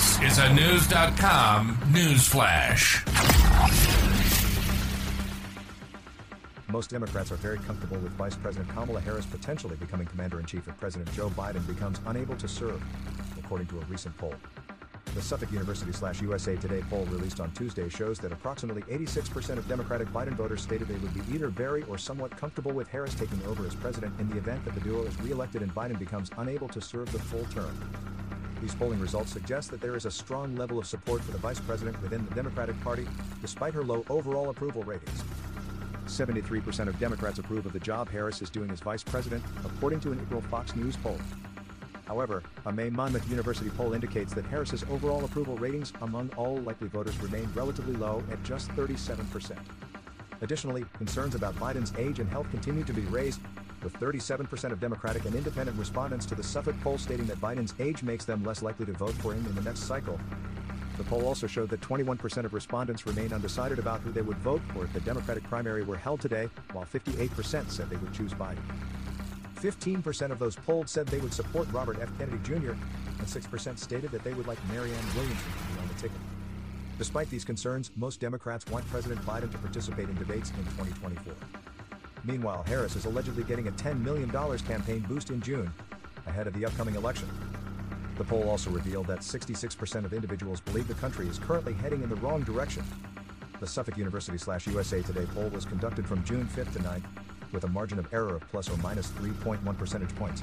This is a News.com news flash. Most Democrats are very comfortable with Vice President Kamala Harris potentially becoming commander in chief if President Joe Biden becomes unable to serve, according to a recent poll. The Suffolk University slash USA Today poll released on Tuesday shows that approximately 86% of Democratic Biden voters stated they would be either very or somewhat comfortable with Harris taking over as president in the event that the duo is reelected and Biden becomes unable to serve the full term. These polling results suggest that there is a strong level of support for the vice president within the Democratic Party, despite her low overall approval ratings. 73% of Democrats approve of the job Harris is doing as vice president, according to an April Fox News poll. However, a May Monmouth University poll indicates that Harris's overall approval ratings among all likely voters remain relatively low at just 37%. Additionally, concerns about Biden's age and health continue to be raised, with 37% of Democratic and Independent respondents to the Suffolk poll stating that Biden's age makes them less likely to vote for him in the next cycle. The poll also showed that 21% of respondents remain undecided about who they would vote for if the Democratic primary were held today, while 58% said they would choose Biden. 15% of those polled said they would support Robert F. Kennedy Jr., and 6% stated that they would like Marianne Williamson to be on the ticket. Despite these concerns, most Democrats want President Biden to participate in debates in 2024. Meanwhile, Harris is allegedly getting a $10 million campaign boost in June, ahead of the upcoming election. The poll also revealed that 66% of individuals believe the country is currently heading in the wrong direction. The Suffolk University slash USA Today poll was conducted from June 5th to 9th, with a margin of error of plus or minus 3.1 percentage points.